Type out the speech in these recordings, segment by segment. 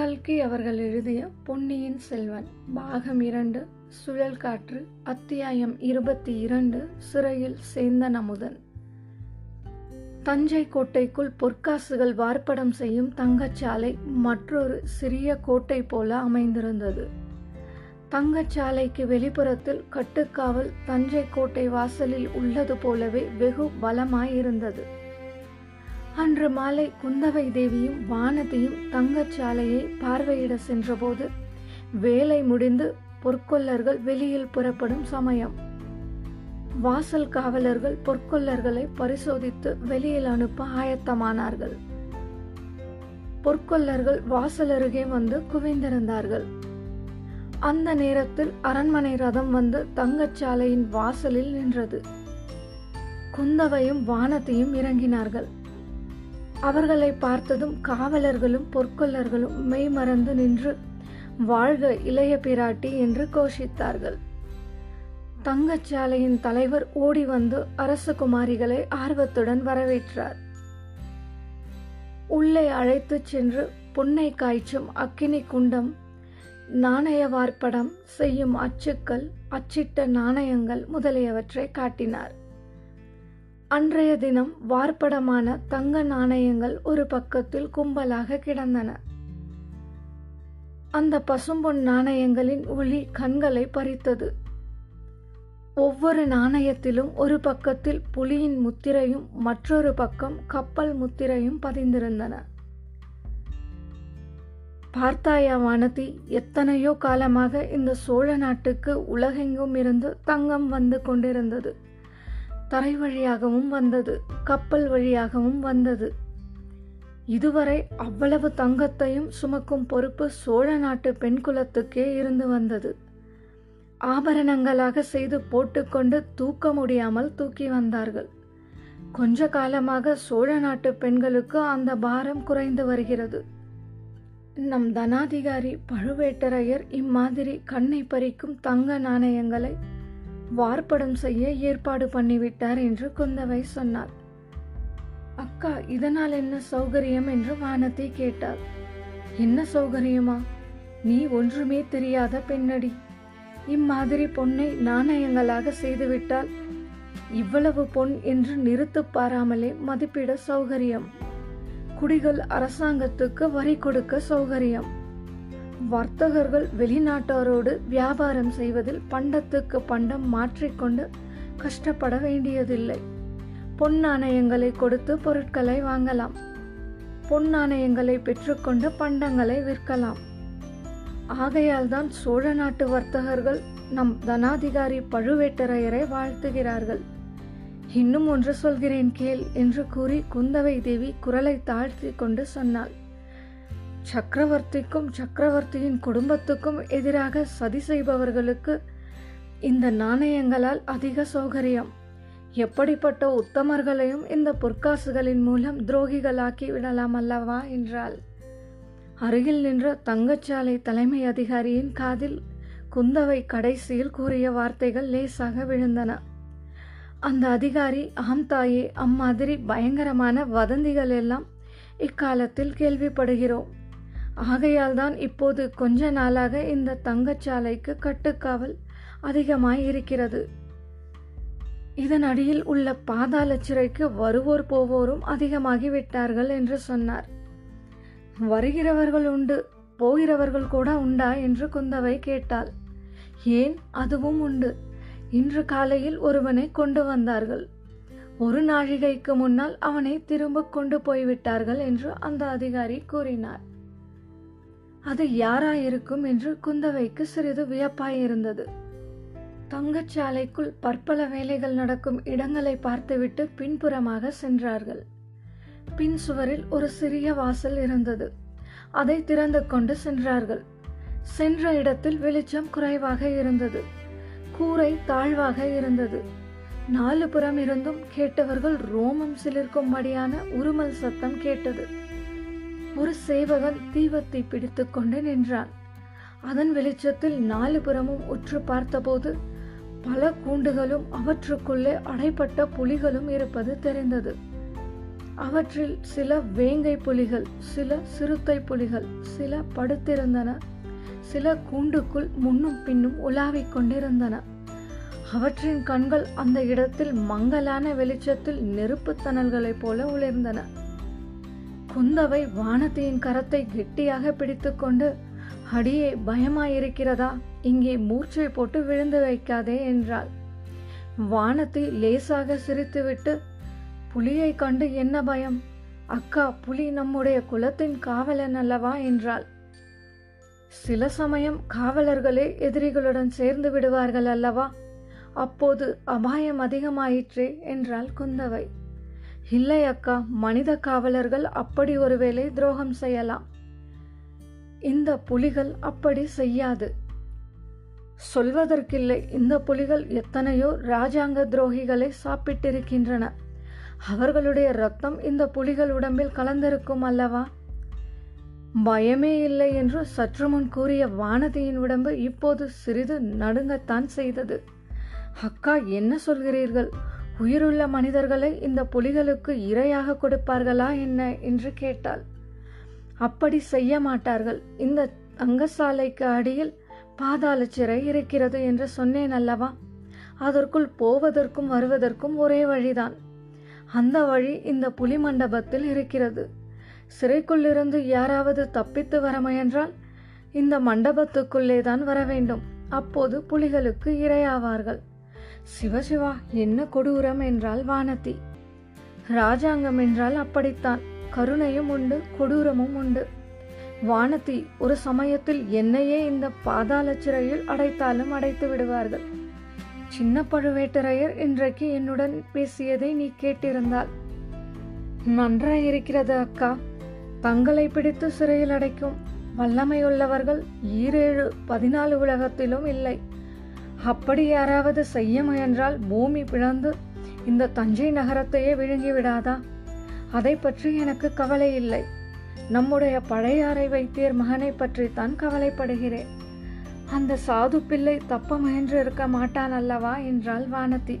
கல்கி அவர்கள் எழுதிய பொன்னியின் செல்வன் பாகம் இரண்டு சுழல் காற்று அத்தியாயம் இருபத்தி இரண்டு சிறையில் சேந்தன் அமுதன் தஞ்சை கோட்டைக்குள் பொற்காசுகள் வார்ப்படம் செய்யும் தங்கச்சாலை மற்றொரு சிறிய கோட்டை போல அமைந்திருந்தது. தங்கச்சாலைக்கு வெளிப்புறத்தில் கட்டுக்காவல் தஞ்சை கோட்டை வாசலில் உள்ளது போலவே வெகு பலமாயிருந்தது அன்று மாலை குந்தவை தேவியும் வானதியும் தங்கச்சாலையை பார்வையிட சென்றபோது வேலை முடிந்து பொற்கொல்லர்கள் வெளியில் புறப்படும் சமயம். வாசல் காவலர்கள் பொற்கொல்லர்களை பரிசோதித்து வெளியில் அனுப்ப ஆயத்தமானார்கள். பொற்கொல்லர்கள் வாசல் அருகே வந்து குவிந்திருந்தார்கள். அந்த நேரத்தில் அரண்மனை ரதம் வந்து தங்கச்சாலையின் வாசலில் நின்றது. குந்தவையும் வானத்தையும் இறங்கினார்கள். அவர்களை பார்த்ததும் காவலர்களும் பொற்கொல்லர்களும் மெய்மறந்து நின்று வாழ்க இளைய பிராட்டி என்று கோஷித்தார்கள். தங்கச்சாலையின் தலைவர் ஓடி வந்து அரசகுமாரிகளை ஆர்வத்துடன் வரவேற்றார். உள்ளே அழைத்துச் சென்று புன்னை காய்ச்சும் அக்கினி குண்டம் நாணய வார்ப்படம் செய்யும் அச்சுக்கள் அச்சிட்ட நாணயங்கள் முதலியவற்றை காட்டினார். அன்றைய தினம் வார்ப்படமான தங்க நாணயங்கள் ஒரு பக்கத்தில் கும்பலாக கிடந்தன. அந்த பசும்பொன் நாணயங்களின் ஒளி கண்களை பறித்தது. ஒவ்வொரு நாணயத்திலும் ஒரு பக்கத்தில் புலியின் முத்திரையும் மற்றொரு பக்கம் கப்பல் முத்திரையும் பதிந்திருந்தன. பார்த்தாயா வானதி எத்தனையோ காலமாக இந்த சோழ நாட்டுக்கு உலகெங்கும் இருந்து தங்கம் வந்து கொண்டிருந்தது. தரை வழியாகவும் வந்தது கப்பல் வழியாகவும் வந்தது. இதுவரை அவ்வளவு தங்கத்தையும் சுமக்கும் பொறுப்பு சோழ நாட்டு பெண் குலத்துக்கே இருந்து வந்தது. ஆபரணங்களாக செய்து போட்டுக்கொண்டு தூக்க முடியாமல் தூக்கி வந்தார்கள். கொஞ்ச காலமாக சோழ நாட்டு பெண்களுக்கு அந்த பாரம் குறைந்து வருகிறது. நம் தனாதிகாரி பழுவேட்டரையர் இம்மாதிரி கண்ணை பறிக்கும் தங்க நாணயங்களை வார்ப்படம் செய்ய ஏற்பாடு பண்ணிவிட்டார் என்று குந்தவை சொன்னார் அக்கா இதனால் என்ன சௌகரியம் என்று வானத்தை கேட்டாள். என்ன சௌகரியமா? நீ ஒன்றுமே தெரியாத பெண்ணடி. இம்மாதிரி பொண்ணை நாணயங்களாக செய்துவிட்டால் இவ்வளவு பொன் என்று நிறுத்து பாராமலே மதிப்பிட சௌகரியம். குடிகள் அரசாங்கத்துக்கு வரி கொடுக்க சௌகரியம். வர்த்தகர்கள் வெளிநாட்டாரோடு வியாபாரம் செய்வதில் பண்டத்துக்கு பண்டம் மாற்றிக்கொண்டு கஷ்டப்பட வேண்டியதில்லை. பொன்னாணயங்களை கொடுத்து பொருட்களை வாங்கலாம். பொன்னாணயங்களை பெற்றுக்கொண்டு பண்டங்களை விற்கலாம். ஆகையால் தான் சோழ நாட்டு வர்த்தகர்கள் நம் தனாதிகாரி பழுவேட்டரையரை வாழ்த்துகிறார்கள். இன்னும் ஒன்று சொல்கிறேன் கேள் என்று கூறி குந்தவை தேவி குரலை தாழ்த்தி கொண்டு சொன்னாள். சக்கரவர்த்திக்கும் சக்கரவர்த்தியின் குடும்பத்துக்கும் எதிராக சதி செய்பவர்களுக்கு இந்த நாணயங்களால் அதிக சௌகரியம். எப்படிப்பட்ட உத்தமர்களையும் இந்த பொற்காசுகளின் மூலம் துரோகிகளாக்கி விடலாம் அல்லவா என்றாள். அருகில் நின்ற தங்கச்சாலை தலைமை அதிகாரியின் காதில் குந்தவை கடைசியில் கூறிய வார்த்தைகள் லேசாக விழுந்தன. அந்த அதிகாரி ஆம் தாயே அம்மாதிரி பயங்கரமான வதந்திகள் எல்லாம் இக்காலத்தில் கேள்விப்படுகிறோம். ஆகையால் தான் இப்போது கொஞ்ச நாளாக இந்த தங்கச்சாலைக்கு கட்டுக்காவல் அதிகமாய் இருக்கிறது இதன் அடியில் உள்ள பாதாள சிறைக்கு வருவோர் போவோரும் அதிகமாகி விட்டார்கள் என்று சொன்னார். வருகிறவர்கள் உண்டு போகிறவர்கள் கூட உண்டா என்று குந்தவை கேட்டாள். ஏன் அதுவும் உண்டு. இன்று காலையில் ஒருவனை கொண்டு வந்தார்கள். ஒரு நாழிகைக்கு முன்னால் அவனை திரும்ப கொண்டு போய்விட்டார்கள் என்று அந்த அதிகாரி கூறினார். அது யாராயிருக்கும் என்று குந்தவைக்கு சிறிது வியப்பாயிருந்தது. தங்கச்சாலைக்குள் பற்பல வேலைகள் நடக்கும் இடங்களை பார்த்துவிட்டு பின்புறமாக சென்றார்கள். பின் சுவரில் ஒரு சிறிய வாசல் இருந்தது. அதை திறந்து கொண்டு சென்றார்கள். சென்ற இடத்தில் வெளிச்சம் குறைவாக இருந்தது. கூரை தாழ்வாக இருந்தது. நாலு புறம் இருந்தும் கேட்டவர்கள் ரோமம் சிலிர்க்கும்படியான உருமல் சத்தம் கேட்டது. ஒரு சேவகன் தீபத்தை பிடித்து கொண்டு நின்றான். அதன் வெளிச்சத்தில் நாலு புறமும் உற்று பார்த்தபோது பல கூண்டுகளும் அவற்றுக்குள்ளே அடைப்பட்ட புலிகளும் இருப்பது தெரிந்தது. அவற்றில் சில வேங்கை புலிகள் சில சிறுத்தை புலிகள் சில படுத்திருந்தன. சில கூண்டுக்குள் முன்னும் பின்னும் உலாவிக் கொண்டிருந்தன. அவற்றின் கண்கள் அந்த இடத்தில் மங்கலான வெளிச்சத்தில் நெருப்புத் தணல்களைப் போல உளிர்ந்தன குந்தவை வானதியின் கரத்தை கெட்டியாக பிடித்துக்கொண்டு அடியே பயமாயிருக்கிறதா? இங்கே மூர்ச்சை போட்டு விழுந்து வைக்காதே என்றாள். வானத்தை லேசாக சிரித்துவிட்டு புலியை கண்டு என்ன பயம்? அக்கா புலி நம்முடைய குலத்தின் காவலன் அல்லவா? என்றாள். சில சமயம் காவலர்களே எதிரிகளுடன் சேர்ந்து விடுவார்கள் அல்லவா? அப்போது அபாயம் அதிகமாயிற்றே என்றாள் குந்தவை. இல்லை அக்கா மனித காவலர்கள் அப்படி ஒருவேளை துரோகம் செய்யலாம். இந்த புலிகள் அப்படி செய்யாது. சொல்வதற்கில்லை இந்த புலிகள் எத்தனையோ ராஜாங்க துரோகிகளை சாப்பிட்டிருக்கின்றன. அவர்களுடைய ரத்தம் இந்த புலிகள் உடம்பில் கலந்திருக்கும் அல்லவா? பயமே இல்லை என்று சற்று முன் கூறிய வானதியின் உடம்பு இப்போது சிறிது நடுங்கத்தான் செய்தது. அக்கா என்ன சொல்கிறீர்கள்? உயிருள்ள மனிதர்களை இந்த புலிகளுக்கு இரையாக கொடுப்பார்களா என்ன என்று கேட்டாள். அப்படி செய்ய மாட்டார்கள். இந்த அங்கசாலைக்கு அடியில் பாதாள சிறை இருக்கிறது என்று சொன்னேன் அல்லவா? அதற்குள் போவதற்கும் வருவதற்கும் ஒரே வழிதான். அந்த வழி இந்த புலி மண்டபத்தில் இருக்கிறது. சிறைக்குள்ளிருந்து யாராவது தப்பித்து வர முயன்றால் இந்த மண்டபத்துக்குள்ளே தான் வர வேண்டும். அப்போது புலிகளுக்கு இரையாவார்கள். சிவசிவா என்ன கொடூரம் என்றால் வானதி. ராஜாங்கம் என்றால் அப்படித்தான். கருணையும் உண்டு கொடூரமும் உண்டு. வானதி ஒரு சமயத்தில் என்னையே இந்த பாதாள சிறையில் அடைத்தாலும் அடைத்து விடுவார்கள். சின்ன பழுவேட்டரையர் இன்றைக்கு என்னுடன் பேசியதை நீ கேட்டிருந்தால். நன்றாயிருக்கிறது அக்கா. தங்களை பிடித்து சிறையில் அடைக்கும் வல்லமையுள்ளவர்கள் ஈரேழு பதினாலு உலகத்திலும் இல்லை. அப்படி யாராவது செய்ய முயன்றால் பூமி பிளந்து இந்த தஞ்சை நகரத்தையே விழுங்கி விடாதா? அதை பற்றி எனக்கு கவலை இல்லை. நம்முடைய பழையாறை வைத்தியர் மகனை பற்றித்தான் கவலைப்படுகிறேன். அந்த சாது பிள்ளை தப்ப முயன்று இருக்க மாட்டான் அல்லவா? என்றாள் வானதி.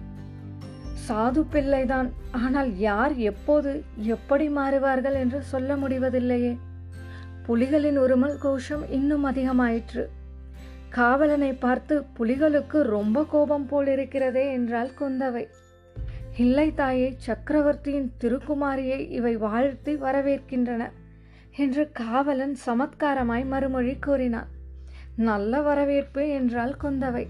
சாது பிள்ளைதான் ஆனால் யார் எப்போது எப்படி மாறுவார்கள் என்று சொல்ல முடிவதில்லையே. புலிகளின் உருமல் கோஷம் இன்னும் அதிகமாயிற்று. காவலனை பார்த்து புலிகளுக்கு ரொம்ப கோபம் போல் இருக்கிறதே என்றாள் குந்தவை. இல்லை தாயே சக்கரவர்த்தியின் திருக்குமாரியை இவை வாழ்த்தி வரவேற்கின்றன என்று காவலன் சமத்காரமாய் மறுமொழி கூறினான். நல்ல வரவேற்பு என்றாள் குந்தவை.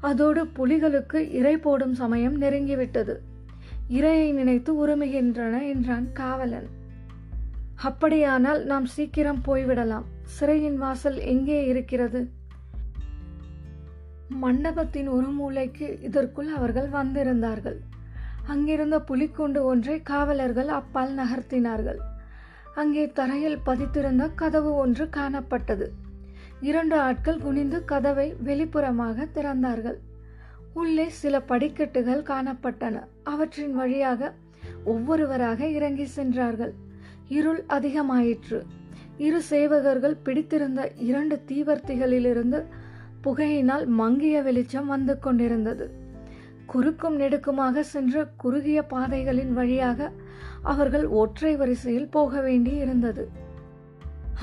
அதோடு புலிகளுக்கு இரை போடும் சமயம் நெருங்கிவிட்டது. இரையை நினைத்து உருமுகின்றன என்றான் காவலன். அப்படியானால் நாம் சீக்கிரம் போய்விடலாம். சிறையின் வாசல் எங்கே இருக்கிறது? மண்டபத்தின் ஒரு மூலைக்கு இதற்குள் அவர்கள் வந்திருந்தார்கள். அங்கிருந்த புலிக்கூண்டு ஒன்றை காவலர்கள் அப்பால் நகர்த்தினார்கள். அங்கே தரையில் பதித்திருந்த கதவு ஒன்று காணப்பட்டது. இரண்டு ஆட்கள் குனிந்து கதவை வெளிப்புறமாக திறந்தார்கள். உள்ளே சில படிக்கட்டுகள் காணப்பட்டன. அவற்றின் வழியாக ஒவ்வொருவராக இறங்கி சென்றார்கள். இருள் அதிகமாயிற்று. இரு சேவகர்கள் பிடித்திருந்த இரண்டு தீவர்த்திகளிலிருந்து புகையினால் மங்கிய வெளிச்சம் வந்து கொண்டிருந்தது. குறுக்கும் நெடுக்குமாக சென்ற குறுகிய பாதைகளின் வழியாக அவர்கள் ஒற்றை வரிசையில் போக வேண்டி இருந்தது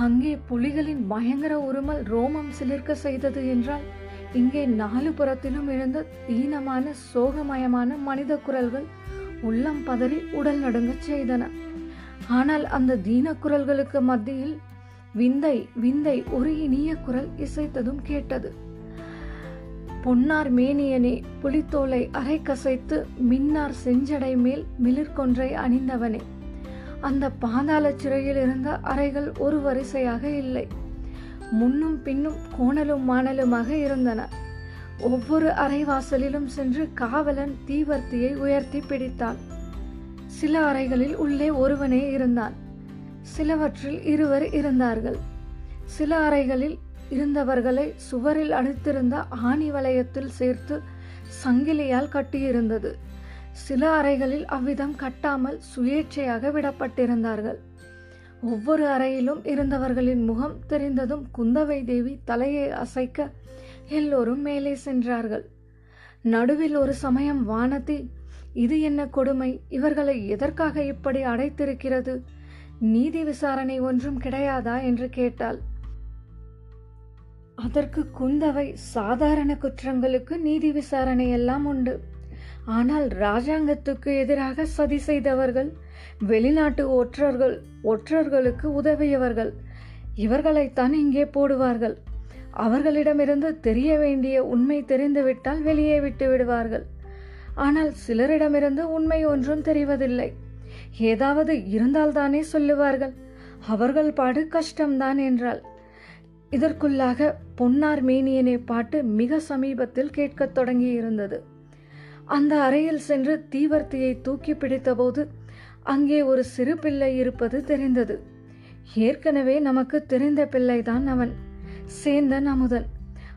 அங்கே புலிகளின் பயங்கர உருமல் ரோமம் சிலிர்க்க செய்தது என்றால் இங்கே நாலு புறத்திலும் எழுந்த தீனமான சோகமயமான மனித குரல்கள் உள்ளம் பதறி உடல் நடுங்கச் செய்தன. ஆனால் அந்த தீன குரல்களுக்கு மத்தியில் விந்தை விந்தை ஒரு இனிய குரல் இசைத்ததும் கேட்டது. பொன்னார் மேனியனே புலித்தோலை அரை கசைத்து மின்னார் செஞ்சடை மேல் மிளிர்கொன்றை அணிந்தவனே. அந்த பாதாள சிறையில் இருந்த அறைகள் ஒரு வரிசையாக இல்லை. முன்னும் பின்னும் கோணலும் மாணலுமாக இருந்தன. ஒவ்வொரு அறைவாசலிலும் சென்று காவலன் தீவர்த்தியை உயர்த்தி பிடித்தான். சில அறைகளில் உள்ளே ஒருவனே இருந்தான். சிலவற்றில் இருவர் இருந்தார்கள். சில அறைகளில் இருந்தவர்களை சுவரில் அடித்திருந்த ஆணி வளையத்தில் சேர்த்து சங்கிலியால் கட்டியிருந்தது. சில அறைகளில் அவ்விதம் கட்டாமல் சுயேட்சையாக விடப்பட்டிருந்தார்கள். ஒவ்வொரு அறையிலும் இருந்தவர்களின் முகம் தெரிந்ததும் குந்தவை தேவி தலையை அசைக்க எல்லோரும் மேலே சென்றார்கள். நடுவில் ஒரு சமயம் வானதி இது என்ன கொடுமை? இவர்களை எதற்காக இப்படி அடைத்திருக்கிறது? நீதி விசாரணை ஒன்றும் கிடையாதா? என்று கேட்டாள். அதற்கு குந்தவை சாதாரண குற்றங்களுக்கு நீதி விசாரணை எல்லாம் உண்டு. ஆனால் ராஜாங்கத்துக்கு எதிராக சதி செய்தவர்கள் வெளிநாட்டு ஒற்றர்கள் ஒற்றர்களுக்கு உதவியவர்கள் இவர்களைத்தான் இங்கே போடுவார்கள். அவர்களிடமிருந்து தெரிய வேண்டிய உண்மை தெரிந்துவிட்டால் வெளியே விட்டு விடுவார்கள். ஆனால் சிலரிடமிருந்து உண்மை ஒன்றும் தெரிவதில்லை. ஏதாவது இருந்தால்தானே சொல்லுவார்கள். அவர்கள் பாடு கஷ்டம்தான் என்றாள். இதற்குள்ளாக பொன்னார் மேனியனை பாட்டு மிக சமீபத்தில் கேட்கத் தொடங்கியிருந்தது. அந்த அறையில் சென்று தீவர்த்தியை தூக்கி பிடித்தபோது அங்கே ஒரு சிறு பிள்ளை இருப்பது தெரிந்தது. ஏற்கனவே நமக்கு தெரிந்த பிள்ளைதான் அவன். சேந்தன் அமுதன்.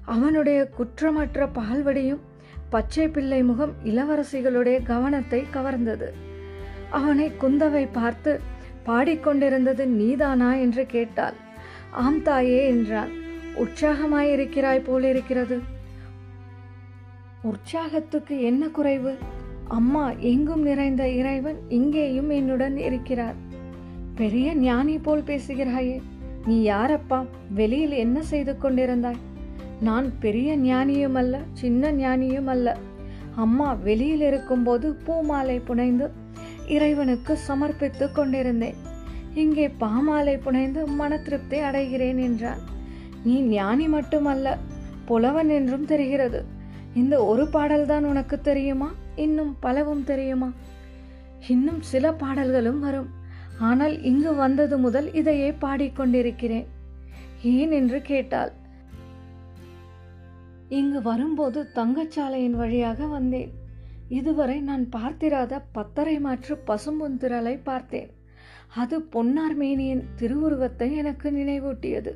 அவனுடைய குற்றமற்ற பால்வடியும் பச்சை பிள்ளை முகம் இளவரசிகளுடைய கவனத்தை கவர்ந்தது. அவனை குந்தவை பார்த்து பாடிக்கொண்டிருந்தது நீதானா? என்று கேட்டாள். ஆம் தாயே என்றான் உற்சாகமாயிருக்கிறாய் போலிருக்கிறது. உற்சாகத்துக்கு என்ன குறைவு? அம்மா எங்கும் நிறைந்த இறைவன் இங்கேயும் என்னுடன் இருக்கிறார். பெரிய ஞானி போல் பேசுகிறாயே நீ யாரப்பா? வெளியில் என்ன செய்து கொண்டிருந்தாய்? நான் பெரிய ஞானியும் அல்ல சின்ன ஞானியும் அல்ல. அம்மா வெளியில் இருக்கும்போது பூமாலை புனைந்து இறைவனுக்கு சமர்ப்பித்து கொண்டிருந்தேன். இங்கே பாமாலை புனைந்து மன திருப்தி அடைகிறேன் என்றார் நீ ஞானி மட்டுமல்ல புலவன் என்றும் தெரிகிறது. இந்த ஒரு பாடல்தான் உனக்கு தெரியுமா? இன்னும் பலவும் தெரியுமா? இன்னும் சில பாடல்களும் வரும். ஆனால் இங்கு வந்தது முதல் இதையே பாடிக்கொண்டிருக்கிறேன் ஏன் என்று கேட்டாள். இங்கு வரும்போது தங்கச்சாலையின் வழியாக வந்தேன். இதுவரை நான் பார்த்திராத பத்தரை மாற்று பசும்புந்திரலை பார்த்தேன். அது பொன்னார் மேனியின் திருவுருவத்தை எனக்கு நினைவூட்டியது.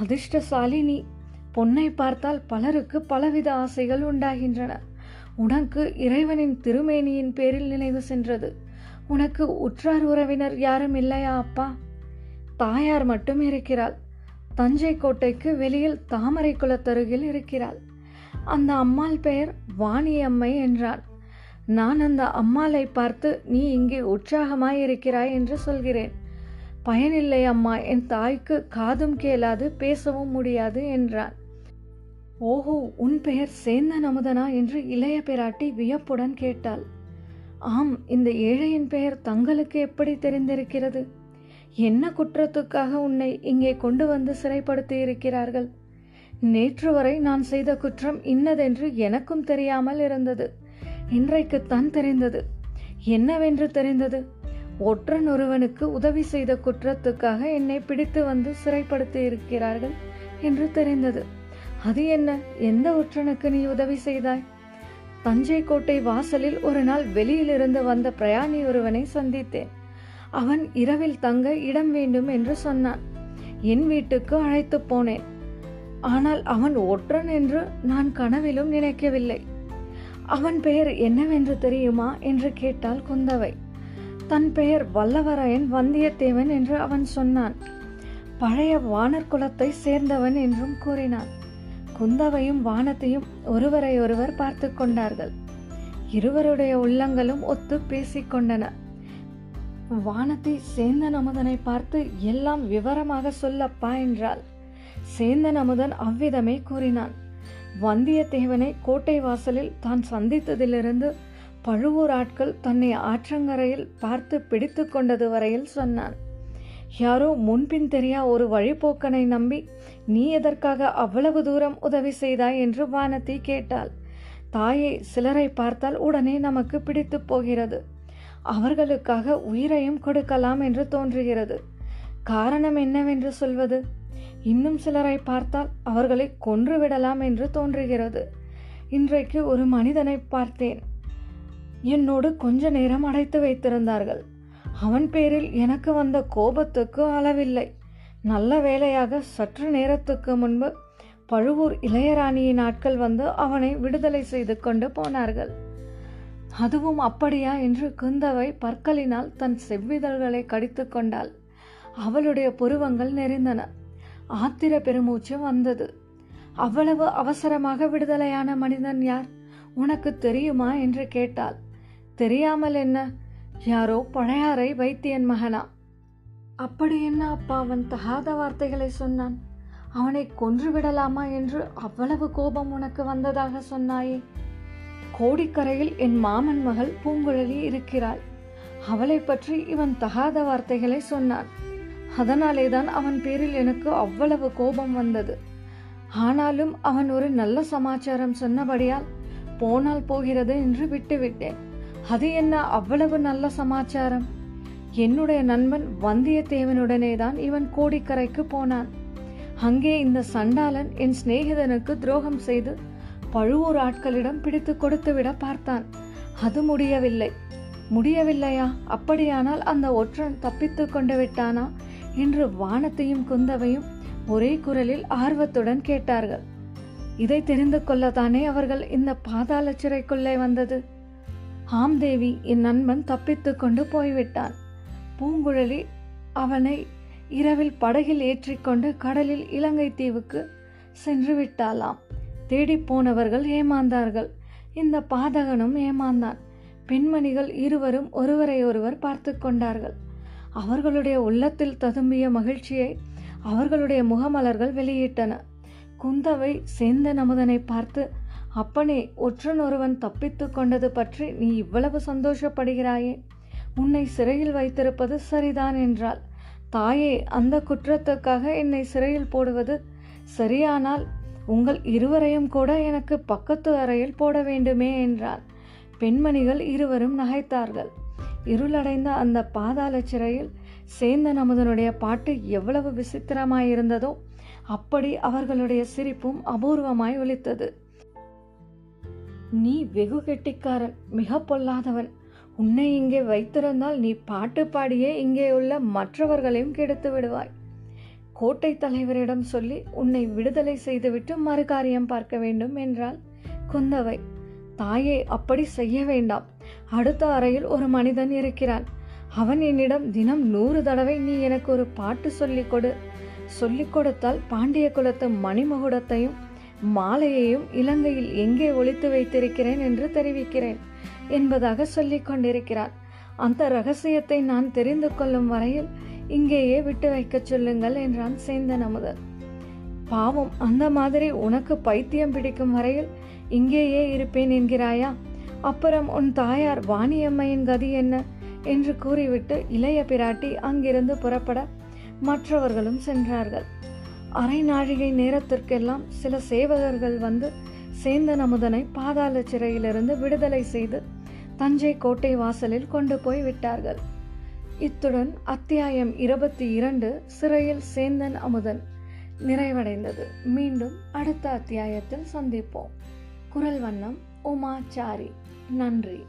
அதிர்ஷ்டசாலினி பொன்னை பார்த்தால் பலருக்கு பலவித ஆசைகள் உண்டாகின்றன. உனக்கு இறைவனின் திருமேனியின் பேரில் நினைவு சென்றது. உனக்கு உற்றார் உறவினர் யாரும் இல்லையா அப்பா? தாயார் மட்டும் இருக்கிறாள். தஞ்சை கோட்டைக்கு வெளியில் தாமரை குளத்தருகில் இருக்கிறாள். அந்த அம்மாள் பெயர் வாணியம்மை என்றான் நான் அந்த அம்மாளை பார்த்து நீ இங்கே உற்சாகமாய் இருக்கிறாய் என்று சொல்கிறேன். பயனில்லை அம்மா என் தாய்க்கு காதும் கேளாது பேசவும் முடியாது என்றான். ஓஹோ உன் பெயர் சேந்தன் அமுதனா? என்று இளைய பிராட்டி வியப்புடன் கேட்டாள். ஆம் இந்த ஏழையின் பெயர் தங்களுக்கு எப்படி தெரிந்திருக்கிறது? என்ன குற்றத்துக்காக உன்னை இங்கே கொண்டு வந்து சிறைப்படுத்தி இருக்கிறார்கள் நேற்று வரை நான் செய்த குற்றம் இன்னதென்று எனக்கும் தெரியாமல் இருந்தது. இன்றைக்குத்தான் தெரிந்தது. என்னவென்று தெரிந்தது? ஒற்றன் ஒருவனுக்கு உதவி செய்த குற்றத்துக்காக என்னை பிடித்து வந்து சிறைப்படுத்தி இருக்கிறார்கள் என்று தெரிந்தது. அது என்ன? எந்த ஒற்றனுக்கு நீ உதவி செய்தாய்? தஞ்சை கோட்டை வாசலில் ஒரு நாள் வெளியிலிருந்து வந்த பிரயாணி ஒருவனை சந்தித்தேன். அவன் இரவில் தங்க இடம் வேண்டும் என்று சொன்னான். என் வீட்டுக்கு அழைத்து போனேன். ஆனால் அவன் ஒற்றன் என்று நான் கனவிலும் நினைக்கவில்லை. அவன் பெயர் என்னவென்று தெரியுமா என்று கேட்டாள் குந்தவை. தன் பெயர் வல்லவரையன் வந்தியத்தேவன் என்று அவன் சொன்னான். பழைய வானர் குலத்தை சேர்ந்தவன் என்றும் கூறினான். குந்தவையும் வானத்தையும் ஒருவரை ஒருவர் பார்த்து கொண்டார்கள். இருவருடைய உள்ளங்களும் ஒத்து பேசிக்கொண்டன வானத்தை சேந்தன் அமுதனை பார்த்து எல்லாம் விவரமாக சொல்லப்பா என்றாள். சேந்தன் அமுதன் அவ்விதமே கூறினான். வந்தியத்தேவனை கோட்டை வாசலில் தான் சந்தித்ததிலிருந்து பழுவூர் ஆட்கள் தன்னை ஆற்றங்கரையில் பார்த்து பிடித்து கொண்டது வரையில் சொன்னான். யாரோ முன்பின் தெரியா ஒரு வழிபோக்கனை நம்பி நீ எதற்காக அவ்வளவு தூரம் உதவி செய்தாய்? என்று வானதி கேட்டாள். தாயை சிலரை பார்த்தால் உடனே நமக்கு பிடித்து போகிறது. அவர்களுக்காக உயிரையும் கொடுக்கலாம் என்று தோன்றுகிறது. காரணம் என்னவென்று சொல்வது? இன்னும் சிலரை பார்த்தால் அவர்களை கொன்று விடலாம் என்று தோன்றுகிறது. இன்றைக்கு ஒரு மனிதனை பார்த்தேன். என்னோடு கொஞ்ச நேரம் அடைத்து வைத்திருந்தார்கள். அவன் பேரில் எனக்கு வந்த கோபத்துக்கு அளவில்லை. நல்ல வேளையாக சற்று நேரத்துக்கு முன்பு பழுவூர் இளையராணியின் ஆட்கள் வந்து அவனை விடுதலை செய்து கொண்டு போனார்கள். அதுவும் அப்படியா என்று குந்தவை பற்களினால் தன் செவ்விதழ்களை கடித்து கொண்டாள். அவளுடைய புருவங்கள் நெறிந்தன ஆத்திர பெருமூச்சு வந்தது. அவ்வளவு அவசரமாக விடுதலையான மனிதன் யார்? உனக்கு தெரியுமா? என்று கேட்டாள். தெரியாமல் என்ன? யாரோ பழையாறை வைத்தியன் மகனா? அப்படி என்ன அப்பா அவன் தகாத வார்த்தைகளை சொன்னான்? அவனை கொன்று விடலாமா என்று அவ்வளவு கோபம் உனக்கு வந்ததாக சொன்னாயே? கோடிக்கரையில் என் மாமன் மகள் பூங்குழலி இருக்கிறாள். அவளை பற்றி இவன் தகாத வார்த்தைகளை சொன்னான். அதனாலே தான் அவன் பேரில் எனக்கு அவ்வளவு கோபம் வந்தது. ஆனாலும் அவன் ஒரு நல்ல சமாச்சாரம் சொன்னபடியால் போனால் போகிறது என்று விட்டுவிட்டேன். அது என்ன அவ்வளவு நல்ல சமாச்சாரம்? என்னுடைய நண்பன் வந்தியத்தேவனுடனே தான் இவன் கோடிக்கரைக்கு போனான். அங்கே இந்த சண்டாளன் என் சிநேகிதனுக்கு துரோகம் செய்து பழுவூர் ஆட்களிடம் பிடித்து கொடுத்துவிட பார்த்தான். அது முடியவில்லை. முடியவில்லையா? அப்படியானால் அந்த ஒற்றன் தப்பித்து கொண்டு விட்டானா? என்று வானத்தையும் குந்தவையும் ஒரே குரலில் ஆர்வத்துடன் கேட்டார்கள். இதை தெரிந்து கொள்ளத்தானே அவர்கள் இந்த பாதாள சிறைக்குள்ளே வந்தது? ஆம் தேவி என் நண்பன் தப்பித்து கொண்டு போய்விட்டான். பூங்குழலி அவனை இரவில் படகில் ஏற்றிக்கொண்டு கடலில் இலங்கை தீவுக்கு சென்று விட்டாளாம். தேடி போனவர்கள் ஏமாந்தார்கள். இந்த பாதகனும் ஏமாந்தான். பெண்மணிகள் இருவரும் ஒருவரை ஒருவர் பார்த்து கொண்டார்கள். அவர்களுடைய உள்ளத்தில் ததும்பிய மகிழ்ச்சியை அவர்களுடைய முகமலர்கள் வெளியிட்டன. குந்தவை சேந்த நமுதனை பார்த்து அப்பனே ஒற்றன் ஒருவன் தப்பித்து கொண்டது பற்றி நீ இவ்வளவு சந்தோஷப்படுகிறாயே. உன்னை சிறையில் வைத்திருப்பது சரிதான் என்றாள். தாயே அந்த குற்றத்துக்காக என்னை சிறையில் போடுவது சரியானால் உங்கள் இருவரையும் கூட எனக்கு பக்கத்து அறையில் போட வேண்டுமே என்றான். பெண்மணிகள் இருவரும் நகைத்தார்கள். இருளடைந்த அந்த பாதாள சிறையில் சேர்ந்த நமதனுடைய பாட்டு எவ்வளவு விசித்திரமாயிருந்ததோ அப்படி அவர்களுடைய சிரிப்பும் அபூர்வமாய் ஒலித்தது. நீ வெகு கெட்டிக்காரன் மிக பொல்லாதவன். உன்னை இங்கே வைத்திருந்தால் நீ பாட்டு பாடியே இங்கே உள்ள மற்றவர்களையும் கெடுத்து விடுவாய். கோட்டை தலைவரிடம் சொல்லி உன்னை விடுதலை செய்துவிட்டு மறுகாரியம் பார்க்க வேண்டும் என்றாள் குந்தவை. தாயே அப்படி செய்ய வேண்டாம். அடுத்த அறையில் ஒரு மனிதன் இருக்கிறான். அவன் என்னிடம் தினம் நூறு தடவை நீ எனக்கு ஒரு பாட்டு சொல்லிக் கொடு. சொல்லிக் கொடுத்தால் பாண்டிய குலத்து மணிமகுடத்தையும் மாலையையும் இலங்கையில் எங்கே ஒழித்து வைத்திருக்கிறேன் என்று தெரிவிக்கிறேன் என்பதாக சொல்லிக் கொண்டிருக்கிறார். அந்த ரகசியத்தை நான் தெரிந்து கொள்ளும் வரையில் இங்கேயே விட்டு வைக்கச் சொல்லுங்கள் என்றான் சேந்தன் அமுதன். பாவம் அந்த மாதிரி உனக்கு பைத்தியம் பிடிக்கும் வரையில் இங்கேயே இருப்பேன் என்கிறாயா? அப்புறம் உன் தாயார் வாணியம்மையின் கதி என்ன? என்று கூறிவிட்டு இளைய பிராட்டி அங்கிருந்து புறப்பட மற்றவர்களும் சென்றார்கள். அரை நாழிகை நேரத்திற்கெல்லாம் சில சேவகர்கள் வந்து சேந்தன் அமுதனை பாதாள சிறையிலிருந்து விடுதலை செய்து தஞ்சை கோட்டை வாசலில் கொண்டு போய் விட்டார்கள். இத்துடன் அத்தியாயம் இருபத்தி இரண்டு சிறையில் சேந்தன் அமுதன் நிறைவடைந்தது. மீண்டும் அடுத்த அத்தியாயத்தில் சந்திப்போம். குரல் வண்ணம் உமாச்சாரி. நன்றி.